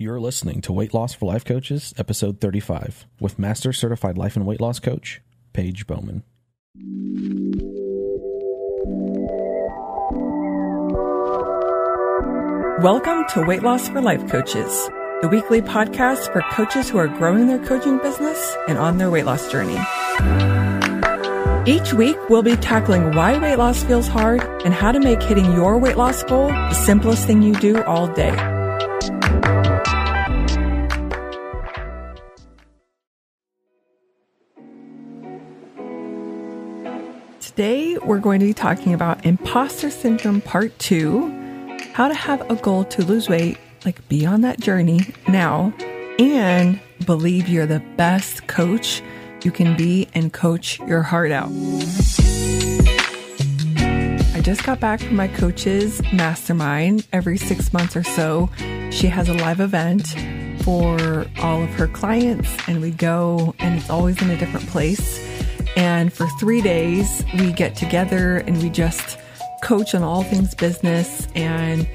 You're listening to Weight Loss for Life Coaches, episode 35, with Master Certified Life and Weight Loss Coach, Paige Bowman. Welcome to Weight Loss for Life Coaches, the weekly podcast for coaches who are growing their coaching business and on their weight loss journey. Each week, we'll be tackling why weight loss feels hard and how to make hitting your weight loss goal the simplest thing you do all day. Today, we're going to be talking about imposter syndrome part two how to have a goal to lose weight, like be on that journey now, and believe you're the best coach you can be and coach your heart out. I just got back from my coach's mastermind. Every six months or so, she has a live event for all of her clients, and we go, and it's always in a different place. And for three days, we get together and we just coach on all things business and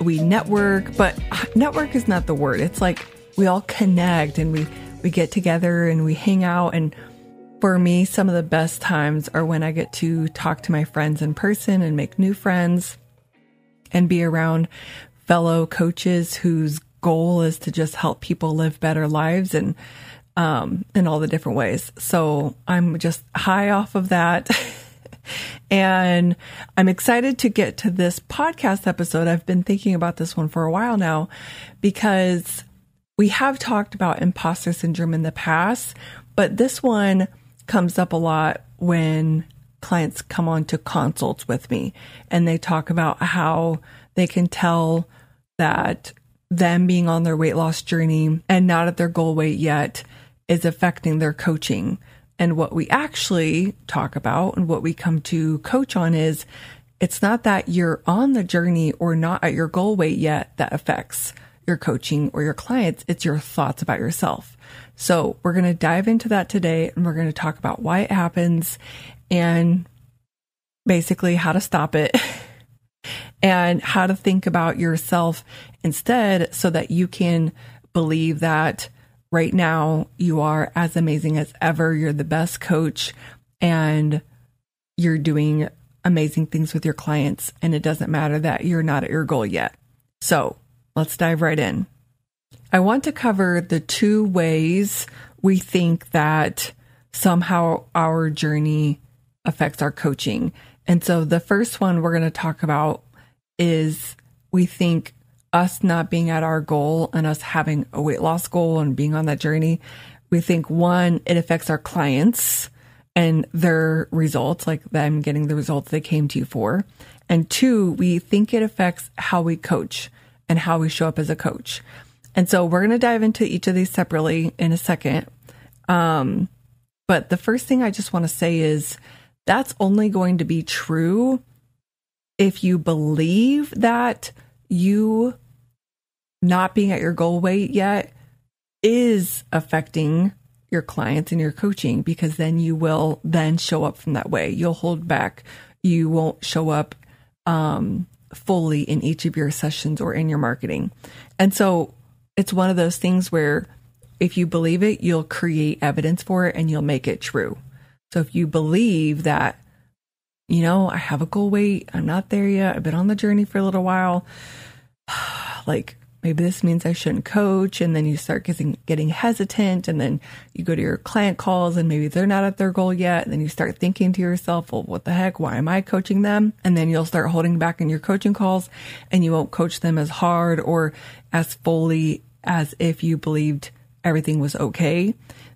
we network, but network is not the word. It's like we all connect and we, we get together and we hang out. And for me, some of the best times are when I get to talk to my friends in person and make new friends and be around fellow coaches whose goal is to just help people live better lives and um, in all the different ways. So I'm just high off of that. And I'm excited to get to this podcast episode. I've been thinking about this one for a while now because we have talked about imposter syndrome in the past, but this one comes up a lot when clients come on to consults with me and they talk about how they can tell that them being on their weight loss journey and not at their goal weight yet is affecting their coaching. And what we actually talk about and what we come to coach on is it's not that you're on the journey or not at your goal weight yet that affects your coaching or your clients. It's your thoughts about yourself. So we're going to dive into that today and we're going to talk about why it happens and basically how to stop it and how to think about yourself instead so that you can believe that right now you are as amazing as ever. You're the best coach and you're doing amazing things with your clients. And it doesn't matter that you're not at your goal yet. So let's dive right in. I want to cover the two ways we think that somehow our journey affects our coaching. And so the first one we're going to talk about is we think us not being at our goal and us having a weight loss goal and being on that journey, we think one, it affects our clients and their results, like them getting the results they came to you for. And two, we think it affects how we coach and how we show up as a coach. And so we're going to dive into each of these separately in a second. Um, but the first thing I just want to say is that's only going to be true if you believe that you not being at your goal weight yet is affecting your clients and your coaching because then you will then show up from that way. You'll hold back. You won't show up um, fully in each of your sessions or in your marketing. And so it's one of those things where if you believe it, you'll create evidence for it and you'll make it true. So if you believe that, you know, I have a goal weight, I'm not there yet, I've been on the journey for a little while, like maybe this means I shouldn't coach. And then you start getting, getting hesitant. And then you go to your client calls and maybe they're not at their goal yet. And then you start thinking to yourself, well, what the heck? Why am I coaching them? And then you'll start holding back in your coaching calls and you won't coach them as hard or as fully as if you believed everything was okay.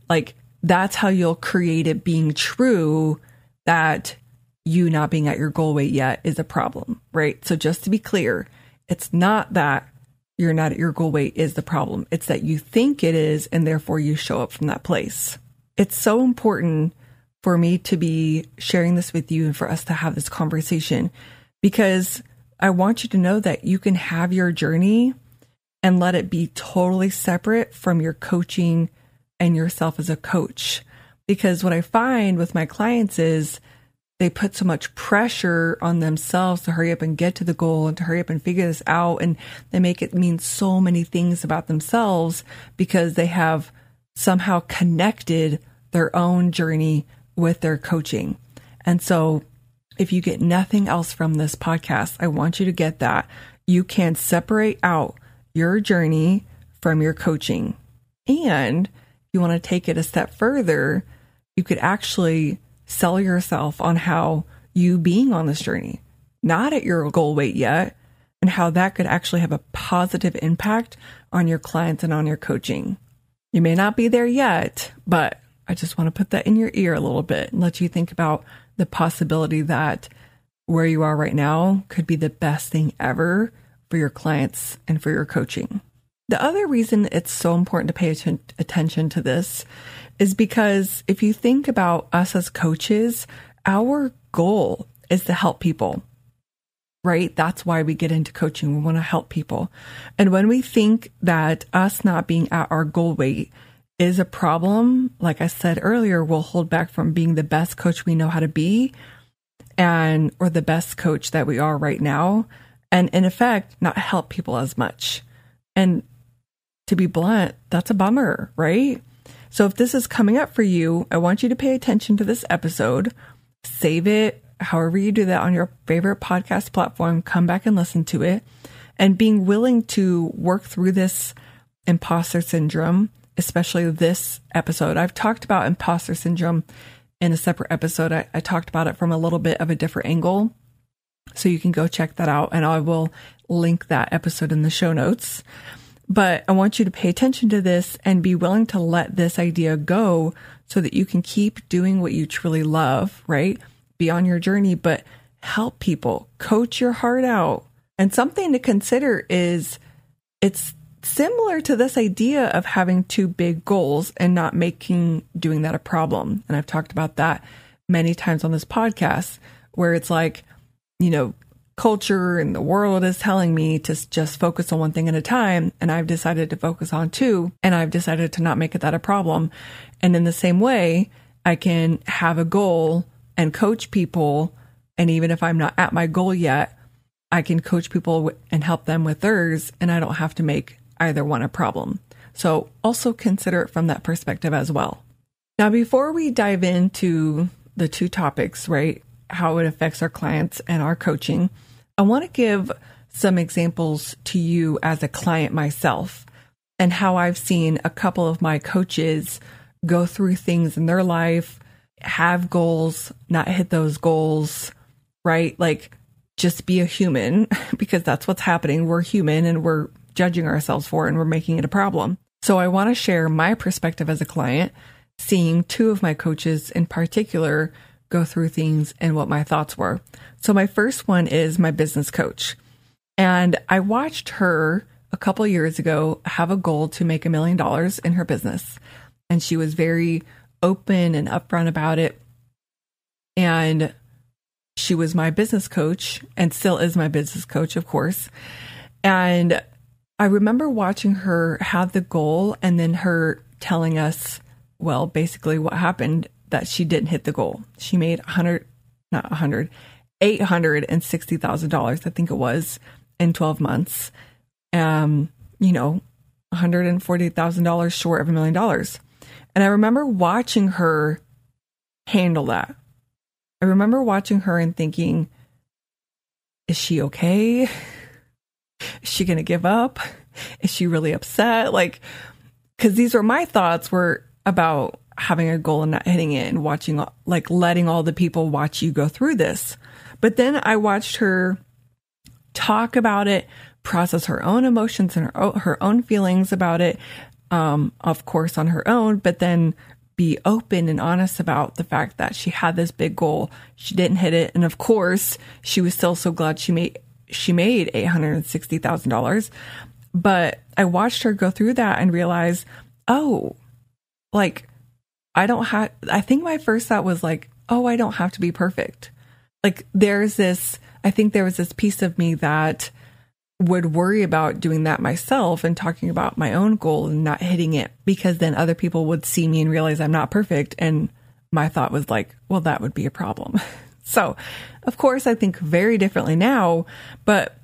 Like that's how you'll create it being true that you not being at your goal weight yet is a problem, right? So just to be clear, it's not that you're not at your goal weight is the problem. It's that you think it is, and therefore you show up from that place. It's so important for me to be sharing this with you and for us to have this conversation because I want you to know that you can have your journey and let it be totally separate from your coaching and yourself as a coach. Because what I find with my clients is they put so much pressure on themselves to hurry up and get to the goal and to hurry up and figure this out. And they make it mean so many things about themselves because they have somehow connected their own journey with their coaching. And so if you get nothing else from this podcast, I want you to get that. You can separate out your journey from your coaching. And if you want to take it a step further, you could actually sell yourself on how you being on this journey, not at your goal weight yet, and how that could actually have a positive impact on your clients and on your coaching. You may not be there yet, but I just want to put that in your ear a little bit and let you think about the possibility that where you are right now could be the best thing ever for your clients and for your coaching. The other reason it's so important to pay attention to this is because if you think about us as coaches, our goal is to help people, right? That's why we get into coaching. We want to help people. And when we think that us not being at our goal weight is a problem, like I said earlier, we'll hold back from being the best coach we know how to be and or the best coach that we are right now and in effect not help people as much. And to be blunt, that's a bummer, right? So if this is coming up for you, I want you to pay attention to this episode, save it, however you do that on your favorite podcast platform, come back and listen to it, and being willing to work through this imposter syndrome, especially this episode. I've talked about imposter syndrome in a separate episode. I, I talked about it from a little bit of a different angle. So you can go check that out, and I will link that episode in the show notes. But I want you to pay attention to this and be willing to let this idea go so that you can keep doing what you truly love, right? Be on your journey, but help people, coach your heart out. And something to consider is it's similar to this idea of having two big goals and not making doing that a problem. And I've talked about that many times on this podcast where it's like, you know, culture and the world is telling me to just focus on one thing at a time. And I've decided to focus on two and I've decided to not make it that a problem. And in the same way, I can have a goal and coach people. And even if I'm not at my goal yet, I can coach people and help them with theirs. And I don't have to make either one a problem. So also consider it from that perspective as well. Now, before we dive into the two topics, right? How it affects our clients and our coaching. I want to give some examples to you as a client myself and how I've seen a couple of my coaches go through things in their life, have goals, not hit those goals, right? Like just be a human because that's what's happening. We're human and we're judging ourselves for it and we're making it a problem. So I want to share my perspective as a client, seeing two of my coaches in particular go through things and what my thoughts were. So my first one is my business coach. And I watched her a couple years ago have a goal to make a million dollars in her business. And she was very open and upfront about it. And she was my business coach and still is my business coach, of course. And I remember watching her have the goal and then her telling us, well, basically what happened that she didn't hit the goal. She made 100, not 100, $860,000, I think it was, in 12 months. Um, you know, $140,000 short of a million dollars. And I remember watching her handle that. I remember watching her and thinking, is she okay? Is she going to give up? Is she really upset? Like, because these were my thoughts were about having a goal and not hitting it and watching, like letting all the people watch you go through this. But then I watched her talk about it, process her own emotions and her, her own feelings about it, um, of course, on her own, but then be open and honest about the fact that she had this big goal. She didn't hit it. And of course, she was still so glad she made, she made $860,000. But I watched her go through that and realize, oh, like I don't have, I think my first thought was like, oh, I don't have to be perfect. Like there's this, I think there was this piece of me that would worry about doing that myself and talking about my own goal and not hitting it because then other people would see me and realize I'm not perfect. And my thought was like, well, that would be a problem. so, of course, I think very differently now, but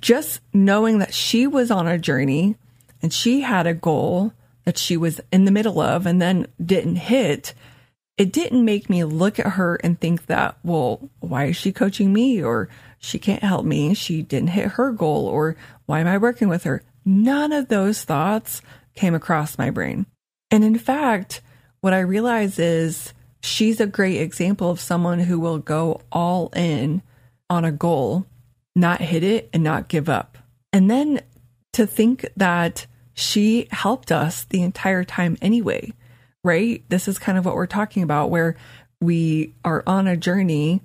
just knowing that she was on a journey and she had a goal that she was in the middle of and then didn't hit, it didn't make me look at her and think that, well, why is she coaching me? Or she can't help me. She didn't hit her goal. Or why am I working with her? None of those thoughts came across my brain. And in fact, what I realize is she's a great example of someone who will go all in on a goal, not hit it, and not give up. And then to think that she helped us the entire time anyway, right? This is kind of what we're talking about, where we are on a journey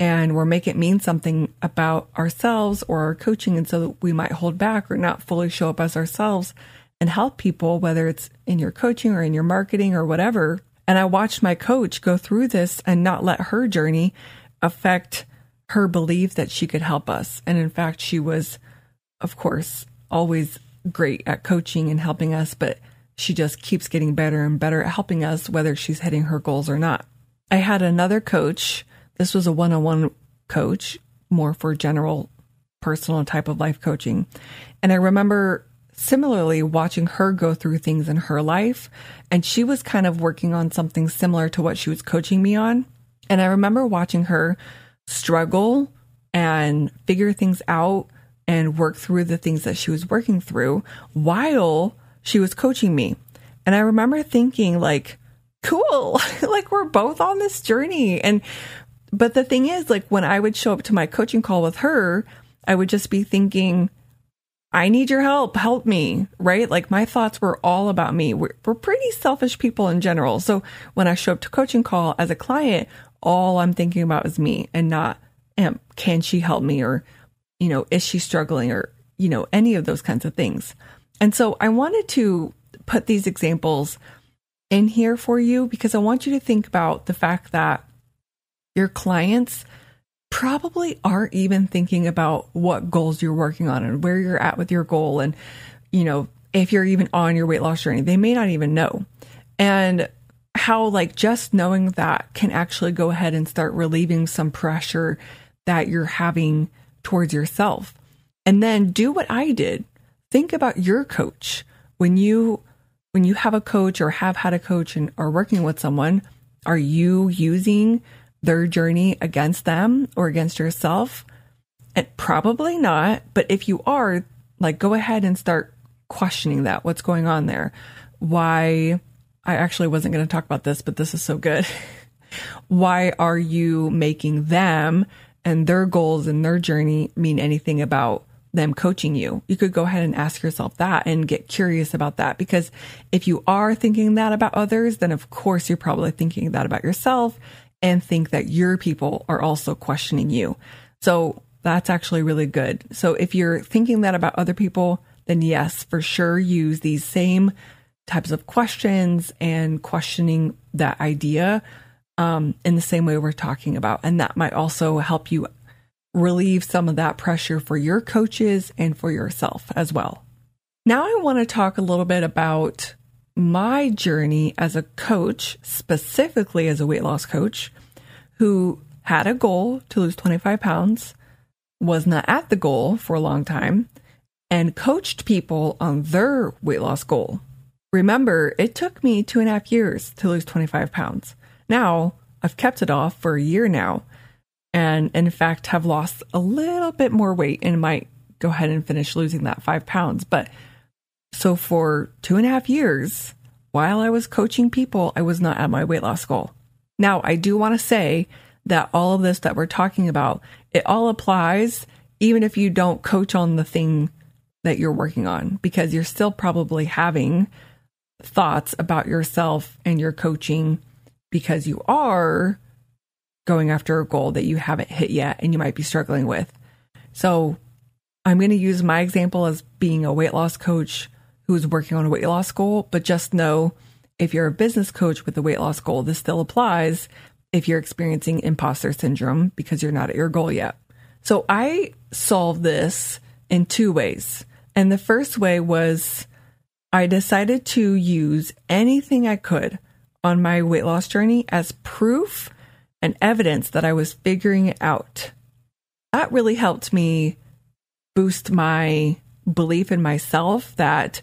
and we're making it mean something about ourselves or our coaching. And so we might hold back or not fully show up as ourselves and help people, whether it's in your coaching or in your marketing or whatever. And I watched my coach go through this and not let her journey affect her belief that she could help us. And in fact, she was, of course, always great at coaching and helping us, but she just keeps getting better and better at helping us, whether she's hitting her goals or not. I had another coach. This was a one on one coach, more for general personal type of life coaching. And I remember similarly watching her go through things in her life. And she was kind of working on something similar to what she was coaching me on. And I remember watching her struggle and figure things out and work through the things that she was working through while she was coaching me. And I remember thinking, like, cool, like we're both on this journey. And, but the thing is, like, when I would show up to my coaching call with her, I would just be thinking, I need your help. Help me. Right. Like my thoughts were all about me. We're, we're, pretty selfish people in general. So when I show up to coaching call as a client, all I'm thinking about is me and not, can she help me? Or, you know, is she struggling or, you know, any of those kinds of things. And so I wanted to put these examples in here for you because I want you to think about the fact that your clients probably aren't even thinking about what goals you're working on and where you're at with your goal. And, you know, if you're even on your weight loss journey, they may not even know. And how, like, just knowing that can actually go ahead and start relieving some pressure that you're having towards yourself. And then do what I did. Think about your coach. When you when you have a coach or have had a coach and are working with someone, are you using their journey against them or against yourself? And probably not. But if you are, like, go ahead and start questioning that. What's going on there? Why? I actually wasn't going to talk about this, but this is so good. Why are you making them and their goals and their journey mean anything about them coaching you? You could go ahead and ask yourself that and get curious about that because if you are thinking that about others, then of course you're probably thinking that about yourself and think that your people are also questioning you. So that's actually really good. So if you're thinking that about other people, then yes, for sure use these same types of questions and questioning that idea um, in the same way we're talking about. And that might also help you relieve some of that pressure for your coaches and for yourself as well. Now, I want to talk a little bit about my journey as a coach, specifically as a weight loss coach, who had a goal to lose 25 pounds, was not at the goal for a long time, and coached people on their weight loss goal. Remember, it took me two and a half years to lose 25 pounds. Now, I've kept it off for a year now, and in fact, have lost a little bit more weight and might go ahead and finish losing that five pounds. But so for two and a half years, while I was coaching people, I was not at my weight loss goal. Now, I do want to say that all of this that we're talking about, it all applies even if you don't coach on the thing that you're working on, because you're still probably having thoughts about yourself and your coaching because you are going after a goal that you haven't hit yet and you might be struggling with. So, I'm going to use my example as being a weight loss coach who's working on a weight loss goal, but just know if you're a business coach with a weight loss goal, this still applies if you're experiencing imposter syndrome because you're not at your goal yet. So I solved this in two ways. And the first way was I decided to use anything I could on my weight loss journey as proof and evidence that I was figuring it out. That really helped me boost my belief in myself that,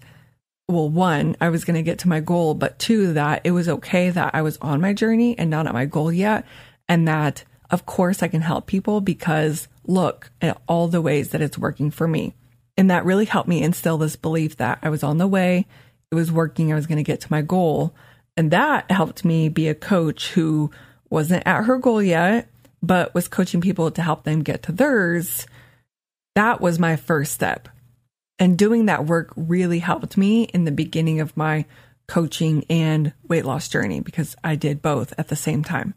well, one, I was going to get to my goal, but two, that it was okay that I was on my journey and not at my goal yet. And that, of course, I can help people because look at all the ways that it's working for me. And that really helped me instill this belief that I was on the way, it was working, I was going to get to my goal. And that helped me be a coach who wasn't at her goal yet, but was coaching people to help them get to theirs. That was my first step. And doing that work really helped me in the beginning of my coaching and weight loss journey because I did both at the same time.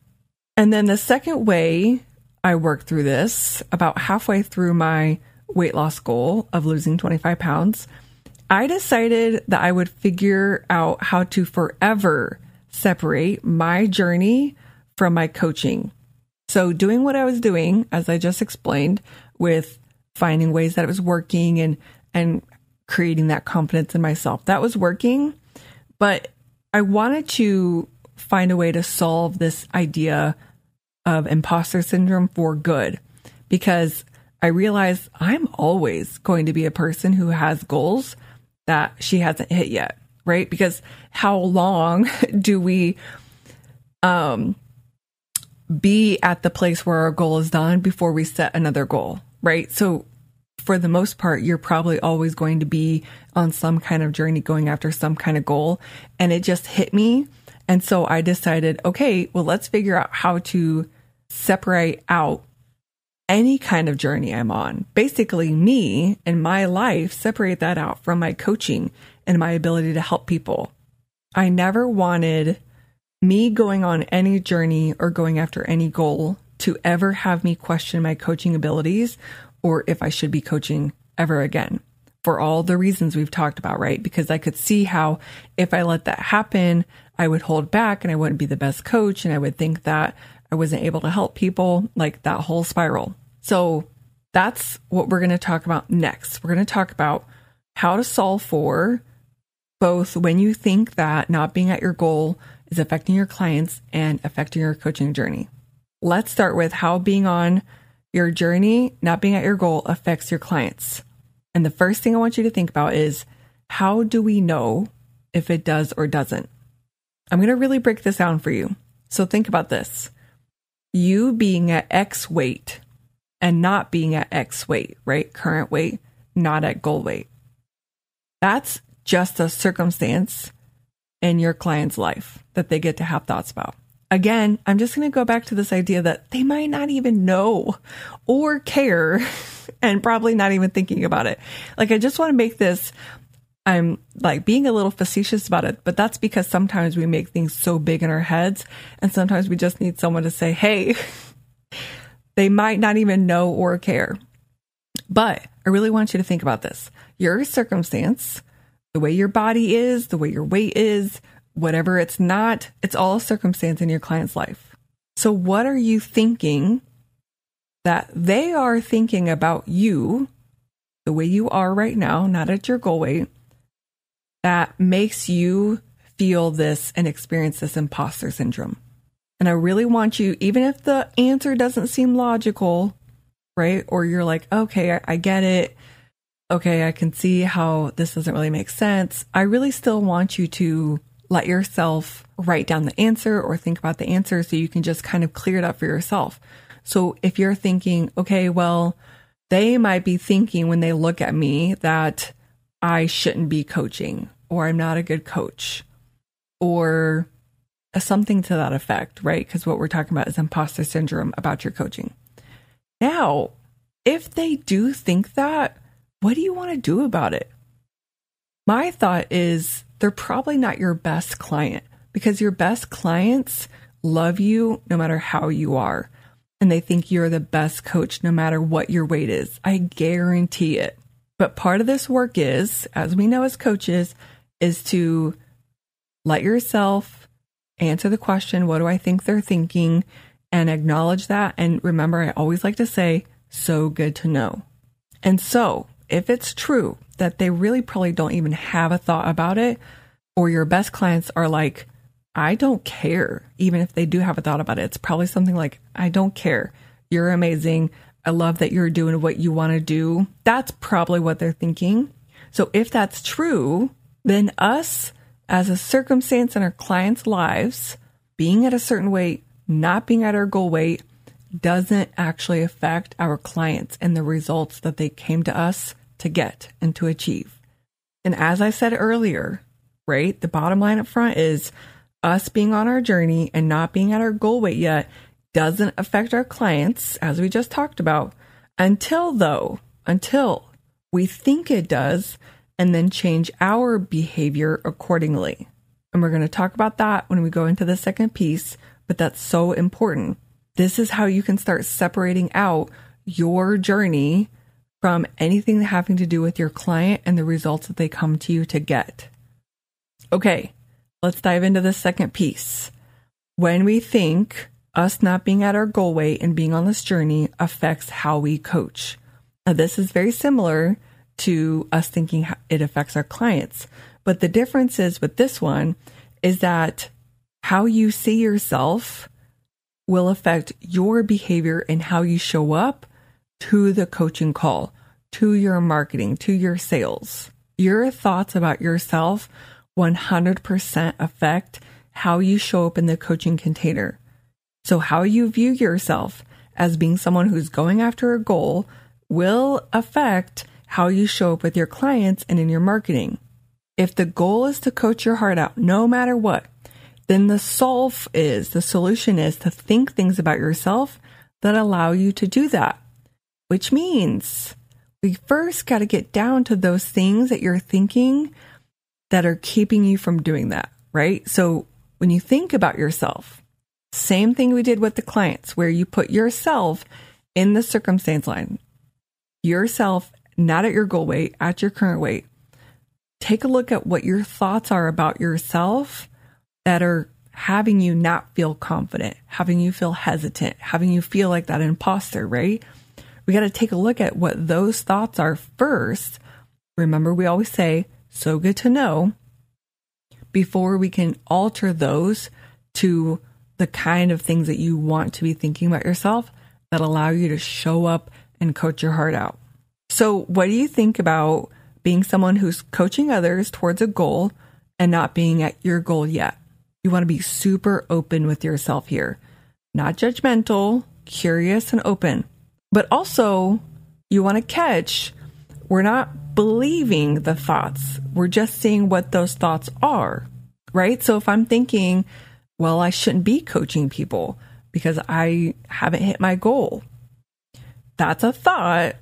And then the second way I worked through this, about halfway through my weight loss goal of losing 25 pounds, I decided that I would figure out how to forever separate my journey from my coaching. So, doing what I was doing, as I just explained, with finding ways that it was working and and creating that confidence in myself, that was working. But I wanted to find a way to solve this idea of imposter syndrome for good because I realized I'm always going to be a person who has goals that she hasn't hit yet, right? Because how long do we um be at the place where our goal is done before we set another goal, right? So for the most part, you're probably always going to be on some kind of journey going after some kind of goal. And it just hit me. And so I decided, okay, well, let's figure out how to separate out any kind of journey I'm on. Basically, me and my life, separate that out from my coaching and my ability to help people. I never wanted me going on any journey or going after any goal to ever have me question my coaching abilities or if I should be coaching ever again for all the reasons we've talked about, right? Because I could see how if I let that happen, I would hold back and I wouldn't be the best coach and I would think that I wasn't able to help people, like that whole spiral. So that's what we're going to talk about next. We're going to talk about how to solve for both when you think that not being at your goal is affecting your clients and affecting your coaching journey. Let's start with how being on your journey, not being at your goal, affects your clients. And the first thing I want you to think about is how do we know if it does or doesn't? I'm going to really break this down for you. So think about this you being at X weight and not being at X weight, right? Current weight, not at goal weight. That's just a circumstance in your client's life that they get to have thoughts about. Again, I'm just going to go back to this idea that they might not even know or care and probably not even thinking about it. Like, I just want to make this, I'm like being a little facetious about it, but that's because sometimes we make things so big in our heads and sometimes we just need someone to say, hey, they might not even know or care. But I really want you to think about this. Your circumstance, the way your body is, the way your weight is, whatever it's not, it's all circumstance in your client's life. So, what are you thinking that they are thinking about you, the way you are right now, not at your goal weight, that makes you feel this and experience this imposter syndrome? And I really want you, even if the answer doesn't seem logical, right? Or you're like, okay, I, I get it. Okay, I can see how this doesn't really make sense. I really still want you to let yourself write down the answer or think about the answer so you can just kind of clear it up for yourself. So if you're thinking, okay, well, they might be thinking when they look at me that I shouldn't be coaching or I'm not a good coach or something to that effect, right? Because what we're talking about is imposter syndrome about your coaching. Now, if they do think that, what do you want to do about it? My thought is they're probably not your best client because your best clients love you no matter how you are. And they think you're the best coach no matter what your weight is. I guarantee it. But part of this work is, as we know as coaches, is to let yourself answer the question, what do I think they're thinking? And acknowledge that. And remember, I always like to say, so good to know. And so, if it's true that they really probably don't even have a thought about it, or your best clients are like, I don't care, even if they do have a thought about it. It's probably something like, I don't care. You're amazing. I love that you're doing what you want to do. That's probably what they're thinking. So if that's true, then us as a circumstance in our clients' lives, being at a certain weight, not being at our goal weight, doesn't actually affect our clients and the results that they came to us to get and to achieve. And as I said earlier, right, the bottom line up front is us being on our journey and not being at our goal weight yet doesn't affect our clients, as we just talked about, until though, until we think it does and then change our behavior accordingly. And we're going to talk about that when we go into the second piece, but that's so important. This is how you can start separating out your journey from anything having to do with your client and the results that they come to you to get. Okay, let's dive into the second piece. When we think us not being at our goal weight and being on this journey affects how we coach. Now, this is very similar to us thinking it affects our clients. But the difference is with this one is that how you see yourself will affect your behavior and how you show up to the coaching call, to your marketing, to your sales. Your thoughts about yourself 100% affect how you show up in the coaching container. So, how you view yourself as being someone who's going after a goal will affect how you show up with your clients and in your marketing. If the goal is to coach your heart out no matter what, then the solve is, the solution is to think things about yourself that allow you to do that. Which means we first got to get down to those things that you're thinking that are keeping you from doing that, right? So when you think about yourself, same thing we did with the clients, where you put yourself in the circumstance line, yourself not at your goal weight, at your current weight. Take a look at what your thoughts are about yourself that are having you not feel confident, having you feel hesitant, having you feel like that imposter, right? We got to take a look at what those thoughts are first. Remember, we always say, so good to know, before we can alter those to the kind of things that you want to be thinking about yourself that allow you to show up and coach your heart out. So, what do you think about being someone who's coaching others towards a goal and not being at your goal yet? You want to be super open with yourself here, not judgmental, curious, and open. But also, you want to catch we're not believing the thoughts, we're just seeing what those thoughts are, right? So, if I'm thinking, well, I shouldn't be coaching people because I haven't hit my goal, that's a thought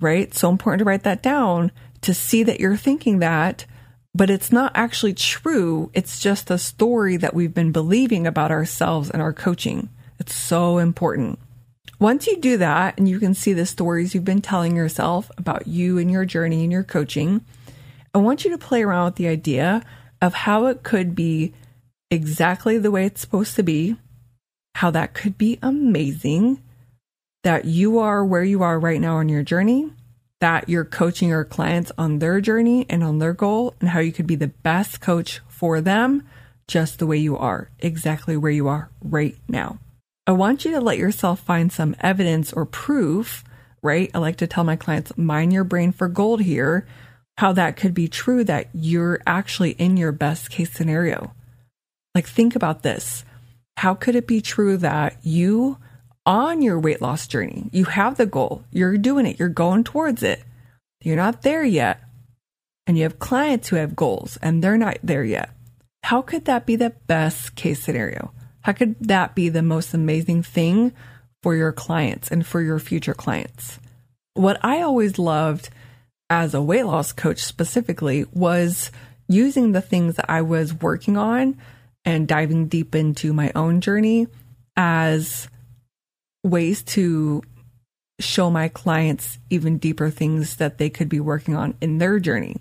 right? So important to write that down to see that you're thinking that, but it's not actually true. It's just a story that we've been believing about ourselves and our coaching. It's so important. Once you do that and you can see the stories you've been telling yourself about you and your journey and your coaching, I want you to play around with the idea of how it could be exactly the way it's supposed to be, how that could be amazing, that you are where you are right now on your journey, that you're coaching your clients on their journey and on their goal, and how you could be the best coach for them just the way you are, exactly where you are right now. I want you to let yourself find some evidence or proof, right? I like to tell my clients, mine your brain for gold here, how that could be true that you're actually in your best case scenario. Like, think about this. How could it be true that you on your weight loss journey. You have the goal, you're doing it, you're going towards it. You're not there yet. And you have clients who have goals and they're not there yet. How could that be the best case scenario? How could that be the most amazing thing for your clients and for your future clients? What I always loved as a weight loss coach specifically was using the things that I was working on and diving deep into my own journey as ways to show my clients even deeper things that they could be working on in their journey.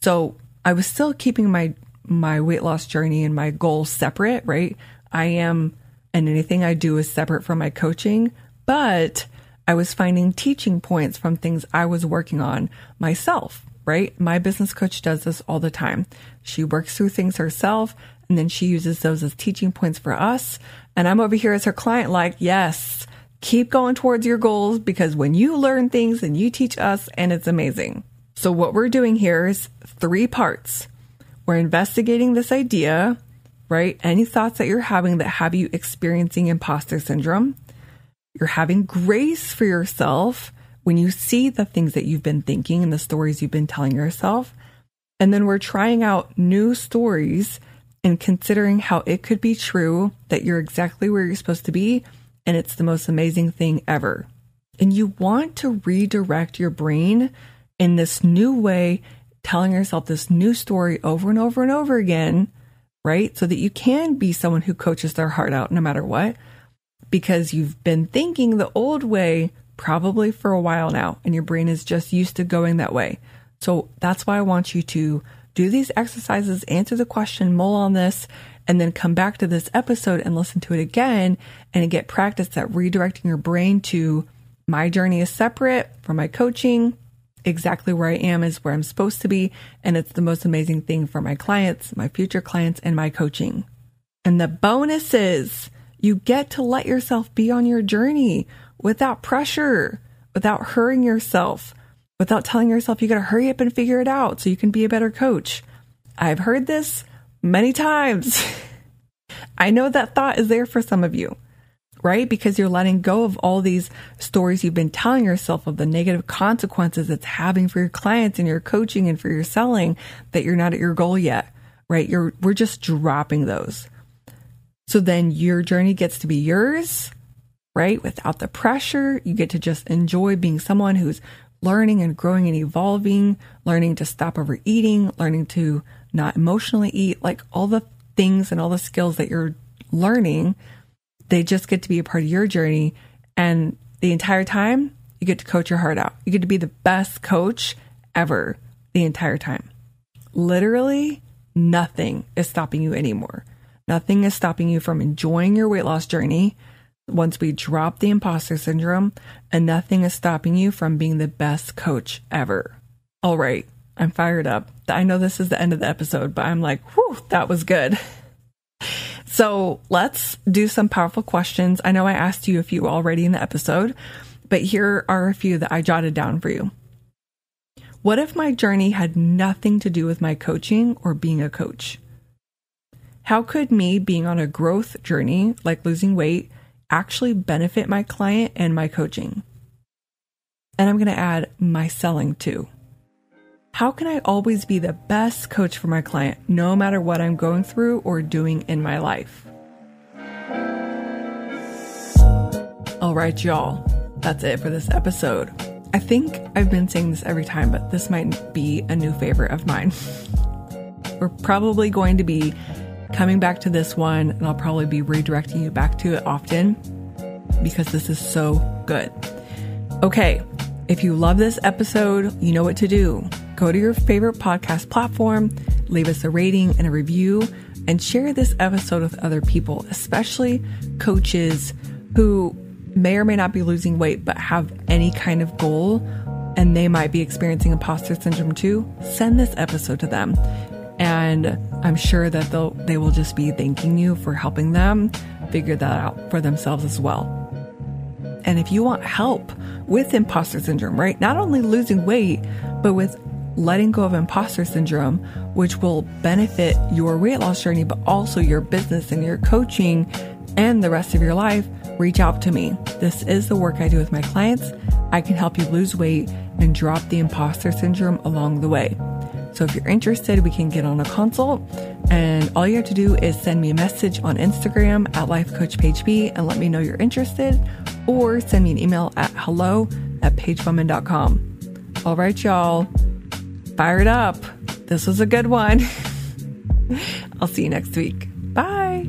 So I was still keeping my my weight loss journey and my goals separate, right? I am and anything I do is separate from my coaching, but I was finding teaching points from things I was working on myself, right? My business coach does this all the time. She works through things herself And then she uses those as teaching points for us. And I'm over here as her client, like, yes, keep going towards your goals because when you learn things and you teach us, and it's amazing. So, what we're doing here is three parts. We're investigating this idea, right? Any thoughts that you're having that have you experiencing imposter syndrome. You're having grace for yourself when you see the things that you've been thinking and the stories you've been telling yourself. And then we're trying out new stories and considering how it could be true that you're exactly where you're supposed to be. And it's the most amazing thing ever. And you want to redirect your brain in this new way, telling yourself this new story over and over and over again, right? So that you can be someone who coaches their heart out no matter what, because you've been thinking the old way probably for a while now, and your brain is just used to going that way. So that's why I want you to do these exercises, answer the question, mull on this, and then come back to this episode and listen to it again and get practice at redirecting your brain to my journey is separate from my coaching. Exactly where I am is where I'm supposed to be. And it's the most amazing thing for my clients, my future clients, and my coaching. And the bonus is you get to let yourself be on your journey without pressure, without hurrying yourself, without telling yourself you got to hurry up and figure it out so you can be a better coach. I've heard this many times. I know that thought is there for some of you, right? Because you're letting go of all these stories you've been telling yourself of the negative consequences it's having for your clients and your coaching and for your selling that you're not at your goal yet, right? You're, we're just dropping those. So then your journey gets to be yours right? Without the pressure, you get to just enjoy being someone who's learning and growing and evolving, learning to stop overeating, learning to not emotionally eat, like all the things and all the skills that you're learning, they just get to be a part of your journey. And the entire time, you get to coach your heart out. You get to be the best coach ever the entire time. Literally, nothing is stopping you anymore. Nothing is stopping you from enjoying your weight loss journey, once we drop the imposter syndrome, and nothing is stopping you from being the best coach ever. All right, I'm fired up. I know this is the end of the episode, but I'm like, whew, that was good. So let's do some powerful questions. I know I asked you a few already in the episode, but here are a few that I jotted down for you. What if my journey had nothing to do with my coaching or being a coach? How could me being on a growth journey, like losing weight, actually benefit my client and my coaching. And I'm going to add my selling too. How can I always be the best coach for my client, no matter what I'm going through or doing in my life? All right, y'all. That's it for this episode. I think I've been saying this every time, but this might be a new favorite of mine. We're probably going to be coming back to this one, and I'll probably be redirecting you back to it often because this is so good. Okay, if you love this episode, you know what to do. Go to your favorite podcast platform, leave us a rating and a review, and share this episode with other people, especially coaches who may or may not be losing weight but have any kind of goal and they might be experiencing imposter syndrome too. Send this episode to them and I'm sure that they'll they will just be thanking you for helping them figure that out for themselves as well. And if you want help with imposter syndrome, right? Not only losing weight, but with letting go of imposter syndrome, which will benefit your weight loss journey, but also your business and your coaching and the rest of your life, reach out to me. This is the work I do with my clients. I can help you lose weight and drop the imposter syndrome along the way. So if you're interested, we can get on a consult. And all you have to do is send me a message on Instagram at lifecoachpaigeb and let me know you're interested, or send me an email at hello at paigebowman.com. All right, y'all, fire it up. This was a good one. I'll see you next week. Bye.